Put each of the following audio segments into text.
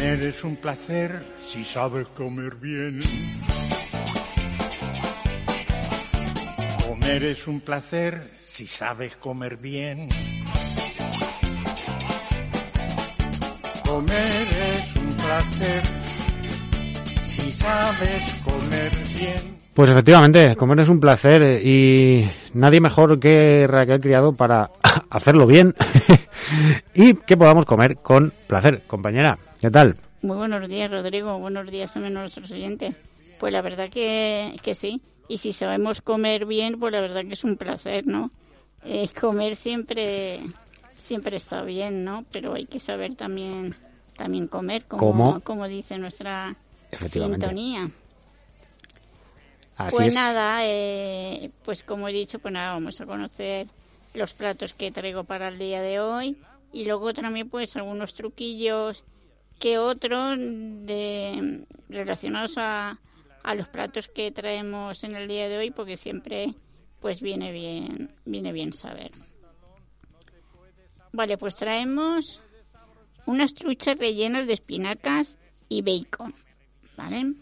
Comer es un placer si sabes comer bien. Comer es un placer si sabes comer bien. Comer es un placer si sabes comer bien. Pues efectivamente, comer es un placer eh, y nadie mejor que Raquel Criado para hacerlo bien y que podamos comer con placer. Compañera, ¿qué tal? Muy buenos días, Rodrigo. Buenos días también a nuestros oyentes. Pues la verdad que, que sí. Y si sabemos comer bien, pues la verdad que es un placer, ¿no? Eh, comer siempre siempre está bien, ¿no? Pero hay que saber también también comer, como, ¿Cómo? como dice nuestra sintonía. Así pues es. nada, eh, pues como he dicho, pues nada, vamos a conocer los platos que traigo para el día de hoy y luego también pues algunos truquillos que otros de, relacionados a, a los platos que traemos en el día de hoy porque siempre pues viene bien viene bien saber. Vale, pues traemos unas truchas rellenas de espinacas y bacon, ¿vale?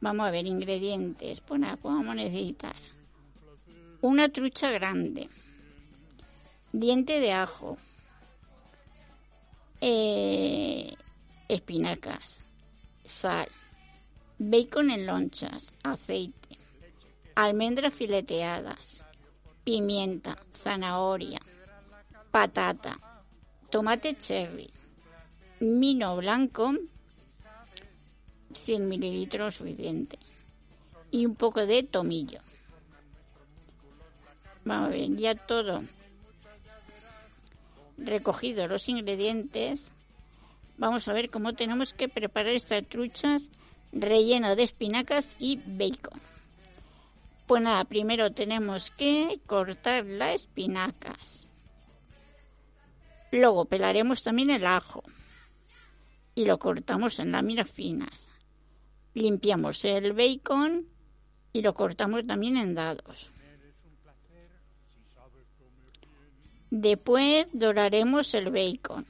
Vamos a ver ingredientes. Pues nada, pues vamos a necesitar una trucha grande, diente de ajo, eh, espinacas, sal, bacon en lonchas, aceite, almendras fileteadas, pimienta, zanahoria, patata, tomate cherry, vino blanco, 100 mililitros suficiente, y un poco de tomillo. Vamos a ver, ya todo recogido los ingredientes, vamos a ver cómo tenemos que preparar estas truchas rellenas de espinacas y bacon. Pues nada, primero tenemos que cortar las espinacas. Luego pelaremos también el ajo y lo cortamos en láminas finas. Limpiamos el bacon y lo cortamos también en dados. Después doraremos el bacon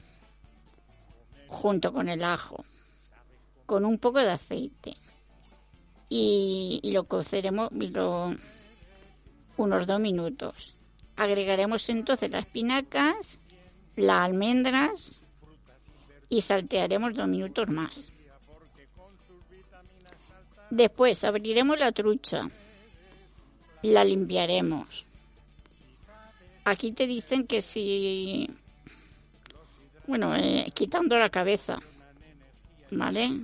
junto con el ajo con un poco de aceite y, lo coceremos unos dos minutos. Agregaremos entonces las espinacas, las almendras y saltearemos dos minutos más. Después abriremos la trucha, la limpiaremos. Aquí te dicen que si, bueno, eh, quitando la cabeza, ¿vale?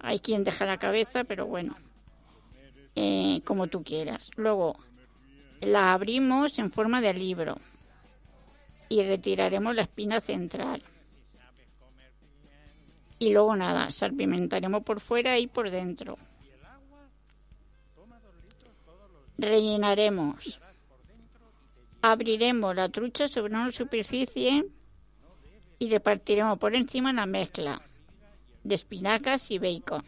Hay quien deja la cabeza, pero bueno, eh, como tú quieras. Luego la abrimos en forma de libro y retiraremos la espina central. Y luego nada, salpimentaremos por fuera y por dentro. Rellenaremos. Abriremos la trucha sobre una superficie y repartiremos por encima la mezcla de espinacas y bacon.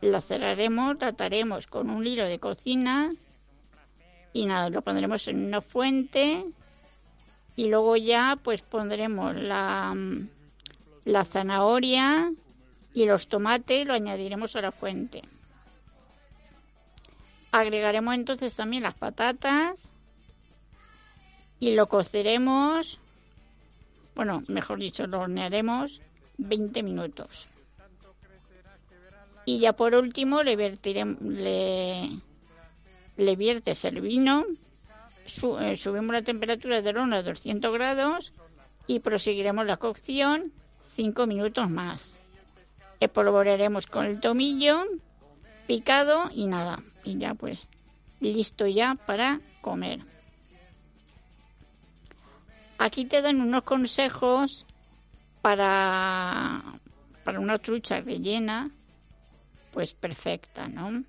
La cerraremos, la ataremos con un hilo de cocina y nada, lo pondremos en una fuente y luego ya pues pondremos la, la zanahoria y los tomates lo añadiremos a la fuente. Agregaremos entonces también las patatas y lo coceremos, bueno, mejor dicho, lo hornearemos 20 minutos. Y ya por último le vertiremos, le, le viertes el vino, eh, subimos la temperatura del horno a 200 grados y proseguiremos la cocción 5 minutos más. Espolvorearemos con el tomillo picado y nada, y ya pues listo ya para comer. Aquí te dan unos consejos para, para una trucha rellena, pues perfecta, ¿no?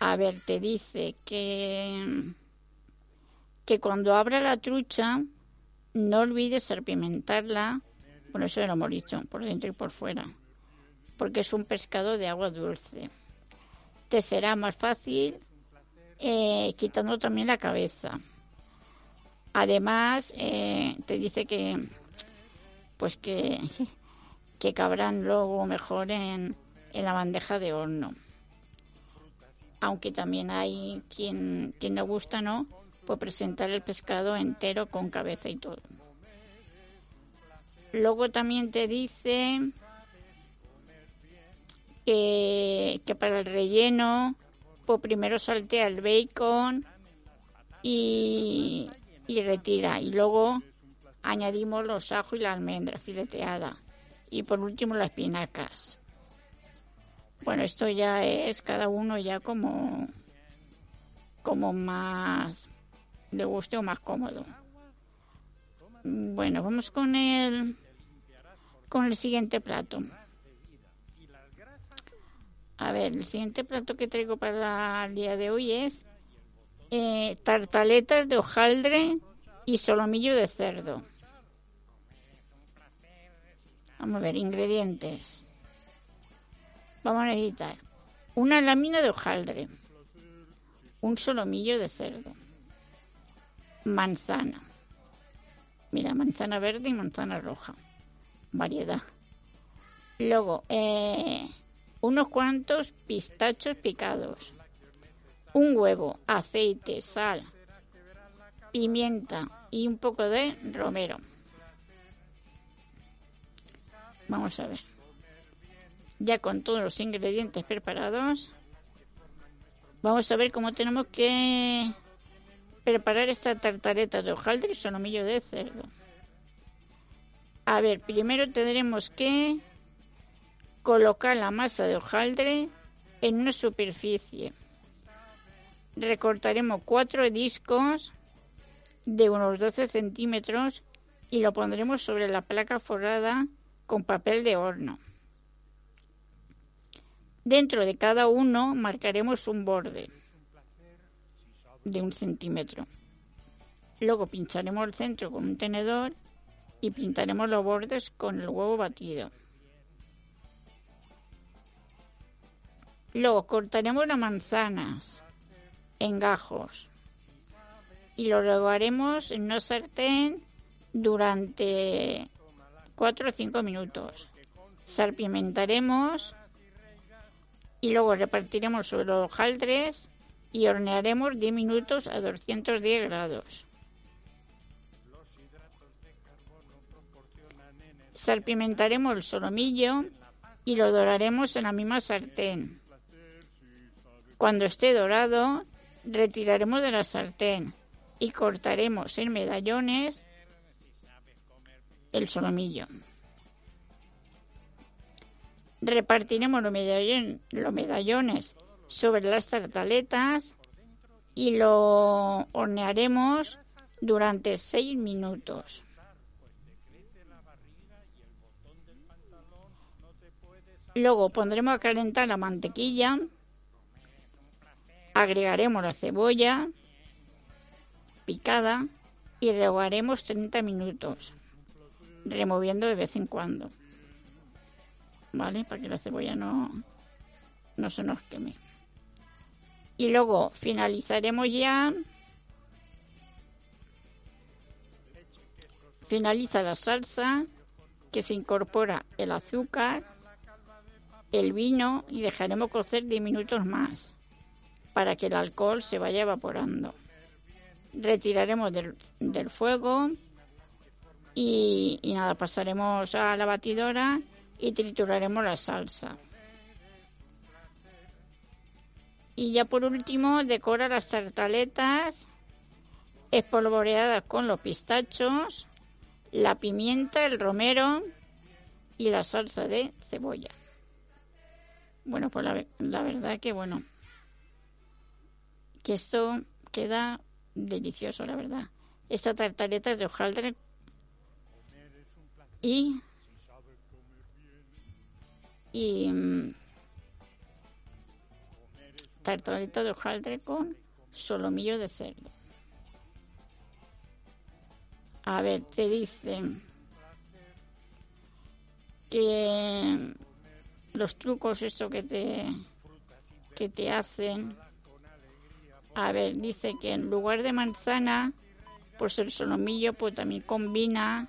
A ver, te dice que, que cuando abra la trucha no olvides salpimentarla, bueno, eso ya lo hemos dicho, por dentro y por fuera, porque es un pescado de agua dulce. Te será más fácil eh, quitando también la cabeza. Además, eh, te dice que, pues que, que cabrán luego mejor en, en la bandeja de horno. Aunque también hay quien, quien le gusta, ¿no? Pues presentar el pescado entero con cabeza y todo. Luego también te dice que, que para el relleno, pues primero saltea el bacon y, y retira. Y luego añadimos los ajos y la almendra fileteada. Y por último las espinacas. Bueno, esto ya es cada uno ya como, como más le guste o más cómodo. Bueno, vamos con el con el siguiente plato. A ver, el siguiente plato que traigo para el día de hoy es eh, tartaletas de hojaldre y solomillo de cerdo. Vamos a ver, ingredientes. Vamos a necesitar una lámina de hojaldre, un solomillo de cerdo, manzana. Mira, manzana verde y manzana roja. Variedad. Luego, eh, unos cuantos pistachos picados, un huevo, aceite, sal, pimienta y un poco de romero. Vamos a ver. Ya con todos los ingredientes preparados, vamos a ver cómo tenemos que preparar esta tartareta de hojaldre y solomillo de cerdo. A ver, primero tendremos que colocar la masa de hojaldre en una superficie. Recortaremos cuatro discos de unos 12 centímetros y lo pondremos sobre la placa forrada con papel de horno. Dentro de cada uno marcaremos un borde de un centímetro. Luego pincharemos el centro con un tenedor y pintaremos los bordes con el huevo batido. Luego cortaremos las manzanas en gajos y lo regaremos en una sartén durante 4 o 5 minutos. Salpimentaremos y luego repartiremos sobre los hojaldres y hornearemos 10 minutos a 210 grados. Salpimentaremos el solomillo y lo doraremos en la misma sartén. Cuando esté dorado, retiraremos de la sartén y cortaremos en medallones el solomillo. Repartiremos los, los medallones sobre las tartaletas y lo hornearemos durante seis minutos. Luego pondremos a calentar la mantequilla, agregaremos la cebolla picada y rehogaremos 30 minutos, removiendo de vez en cuando. ¿Vale? Para que la cebolla no, no se nos queme. Y luego finalizaremos ya. Finaliza la salsa, que se incorpora el azúcar, el vino y dejaremos cocer 10 minutos más para que el alcohol se vaya evaporando. Retiraremos del, del fuego y, y nada, pasaremos a la batidora y trituraremos la salsa. Y ya por último, decora las tartaletas espolvoreadas con los pistachos, la pimienta, el romero y la salsa de cebolla. Bueno, pues la, la verdad que bueno, que esto queda delicioso, la verdad. Esta tartaleta de hojaldre y y mm, tartaleta de hojaldre con solomillo de cerdo. A ver, te dicen que los trucos eso que te que te hacen a ver dice que en lugar de manzana pues el solomillo pues también combina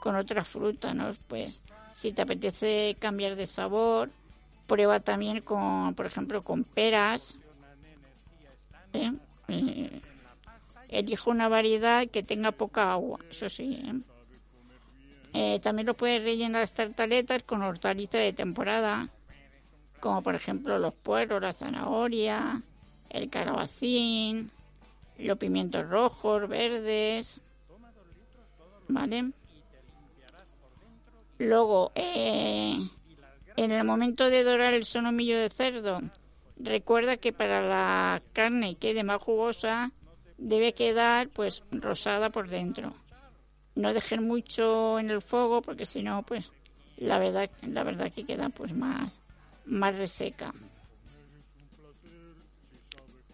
con otras frutas no pues Si te apetece cambiar de sabor, prueba también con, por ejemplo, con peras. ¿eh? Eh, elijo una variedad que tenga poca agua, eso sí. ¿eh? Eh, también lo puedes rellenar las tartaletas con hortalizas de temporada, como por ejemplo los puerros, la zanahoria, el calabacín, los pimientos rojos, verdes, ¿vale? Luego, eh, en el momento de dorar el sonomillo de cerdo, recuerda que para la carne quede más jugosa, debe quedar pues rosada por dentro no dejen mucho en el fuego porque si no pues la verdad la verdad que queda pues más más reseca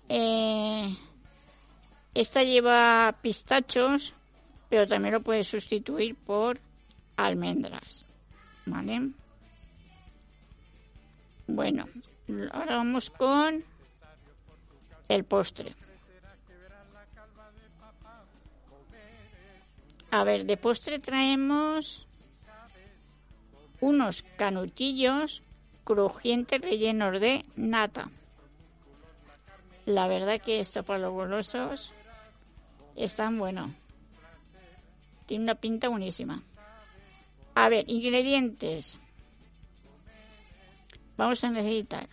eh, esta lleva pistachos pero también lo puedes sustituir por almendras vale bueno ahora vamos con el postre A ver, de postre traemos unos canutillos crujientes rellenos de nata. La verdad que esto para los golosos están buenos. Tiene una pinta buenísima. A ver, ingredientes. Vamos a necesitar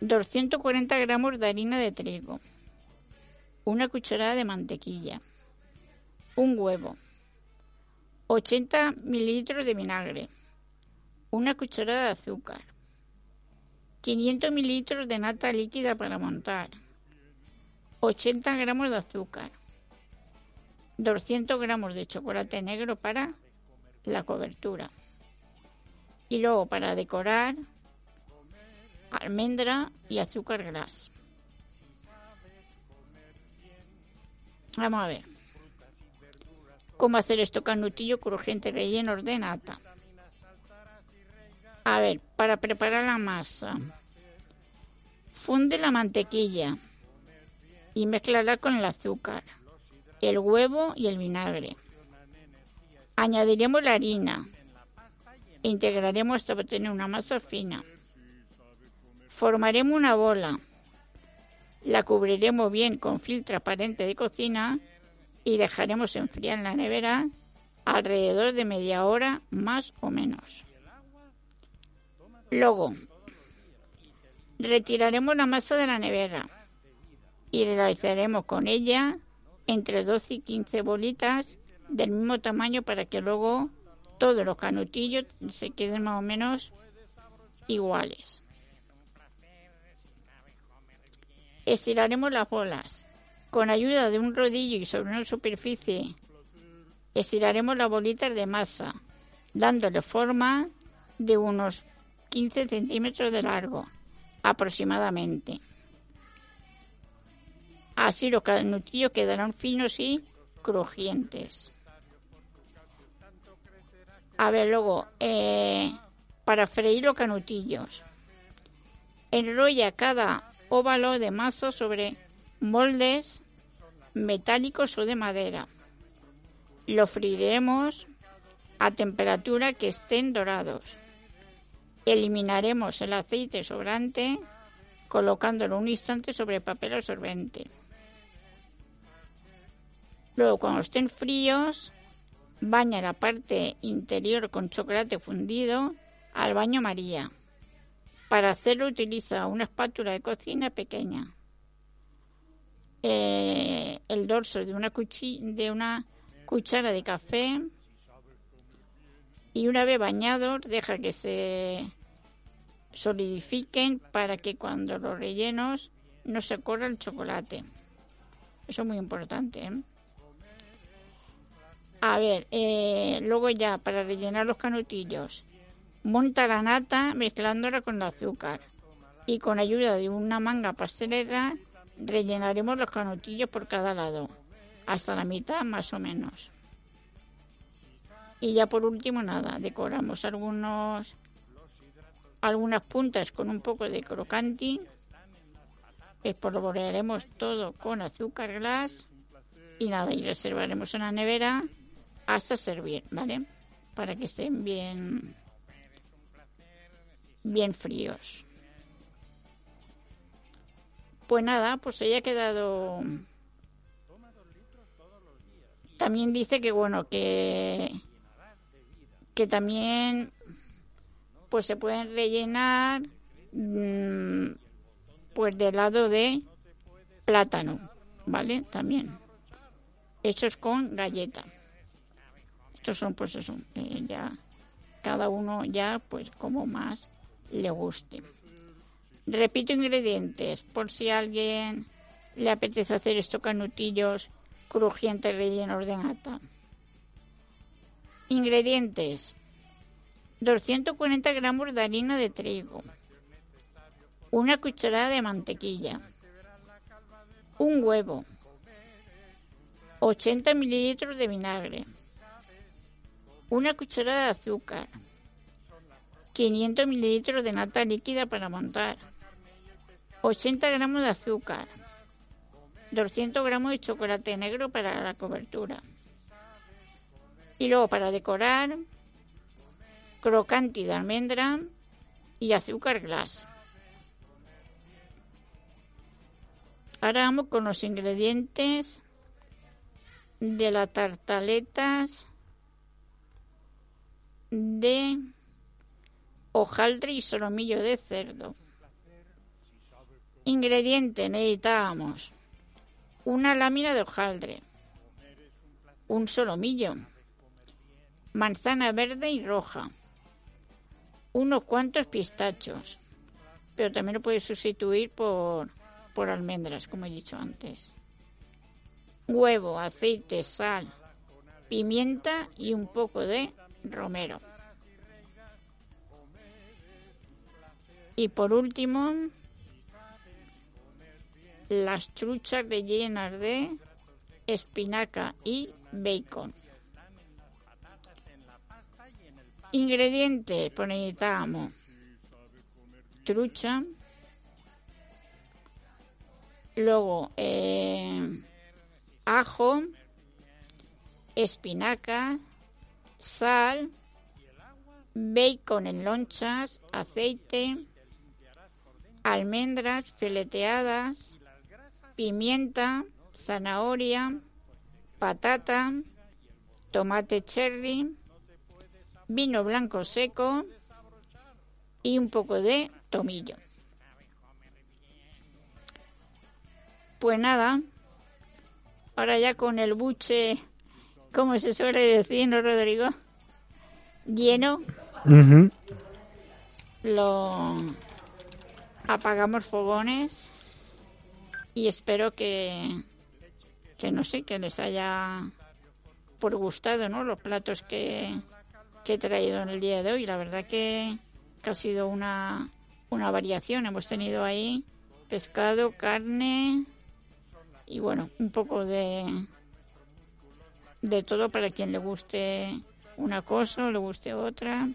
240 gramos de harina de trigo, una cucharada de mantequilla, un huevo, 80 mililitros de vinagre, una cucharada de azúcar, 500 mililitros de nata líquida para montar, 80 gramos de azúcar, 200 gramos de chocolate negro para la cobertura. Y luego para decorar, almendra y azúcar gras. Vamos a ver cómo hacer esto canutillo crujiente relleno de nata. A ver, para preparar la masa, funde la mantequilla y mezclarla con el azúcar, el huevo y el vinagre. Añadiremos la harina e integraremos hasta obtener una masa fina. Formaremos una bola. La cubriremos bien con film transparente de cocina y dejaremos enfriar en la nevera alrededor de media hora más o menos. Luego, retiraremos la masa de la nevera y realizaremos con ella entre 12 y 15 bolitas del mismo tamaño para que luego todos los canutillos se queden más o menos iguales. Estiraremos las bolas con ayuda de un rodillo y sobre una superficie estiraremos las bolitas de masa, dándole forma de unos 15 centímetros de largo aproximadamente. Así los canutillos quedarán finos y crujientes. A ver, luego, eh, para freír los canutillos, enrolla cada óvalo de masa sobre moldes metálicos o de madera. Lo freiremos a temperatura que estén dorados. Eliminaremos el aceite sobrante colocándolo un instante sobre papel absorbente. Luego, cuando estén fríos, baña la parte interior con chocolate fundido al baño María. Para hacerlo utiliza una espátula de cocina pequeña. Eh, el dorso de una, de una cuchara de café y una vez bañados deja que se solidifiquen para que cuando los rellenos no se corra el chocolate. Eso es muy importante. ¿eh? A ver, eh, luego ya para rellenar los canutillos, monta la nata mezclándola con el azúcar y con ayuda de una manga pastelera rellenaremos los canutillos por cada lado, hasta la mitad más o menos. Y ya por último nada, decoramos algunos algunas puntas con un poco de crocanti. Espolvorearemos todo con azúcar glass y nada, y reservaremos en la nevera hasta servir, ¿vale? para que estén bien bien fríos. Pues nada, pues ella ha quedado. También dice que bueno, que que también pues se pueden rellenar mm, pues de lado de plátano, ¿vale? También hechos con galleta. Estos son pues eso, eh, ya cada uno ya pues como más le guste. Repito ingredientes por si a alguien le apetece hacer estos canutillos crujientes rellenos de nata. Ingredientes. 240 gramos de harina de trigo. Una cucharada de mantequilla. Un huevo. 80 mililitros de vinagre. Una cucharada de azúcar. 500 mililitros de nata líquida para montar. 80 gramos de azúcar. 200 gramos de chocolate negro para la cobertura. Y luego para decorar, crocanti de almendra y azúcar glass. Ahora vamos con los ingredientes de las tartaletas de hojaldre y solomillo de cerdo. Ingrediente necesitábamos una lámina de hojaldre, un solomillo, manzana verde y roja, unos cuantos pistachos, pero también lo puedes sustituir por, por almendras, como he dicho antes. Huevo, aceite, sal, pimienta y un poco de romero. Y por último, las truchas rellenas de espinaca y bacon. Ingredientes, pues trucha, luego eh, ajo, espinaca, sal, bacon en lonchas, aceite, almendras fileteadas, pimienta, zanahoria, patata, tomate cherry, vino blanco seco y un poco de tomillo. Pues nada, ahora ya con el buche, como se suele decir, ¿no, Rodrigo? Lleno, lo apagamos fogones y espero que, que no sé, que les haya por gustado, ¿no? Los platos que, que he traído en el día de hoy. La verdad que, ha sido una, una variación. Hemos tenido ahí pescado, carne y bueno, un poco de, de todo para quien le guste una cosa o le guste otra.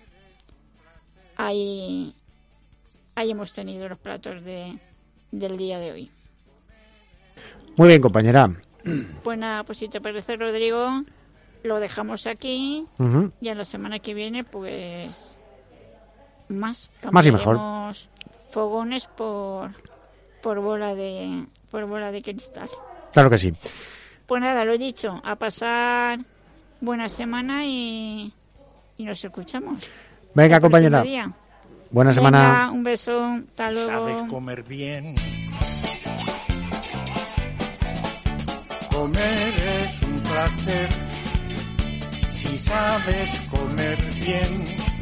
Ahí, ahí hemos tenido los platos de, del día de hoy. Muy bien, compañera. Pues nada, pues si te parece, Rodrigo, lo dejamos aquí. Y a la semana que viene pues más. Más y mejor. Fogones por por bola de por bola de cristal. Claro que sí. Pues nada lo he dicho a pasar buena semana y, y nos escuchamos. Venga compañera. buena semana. un beso. Hasta luego sabes comer bien. Comer es un placer si sabes comer bien.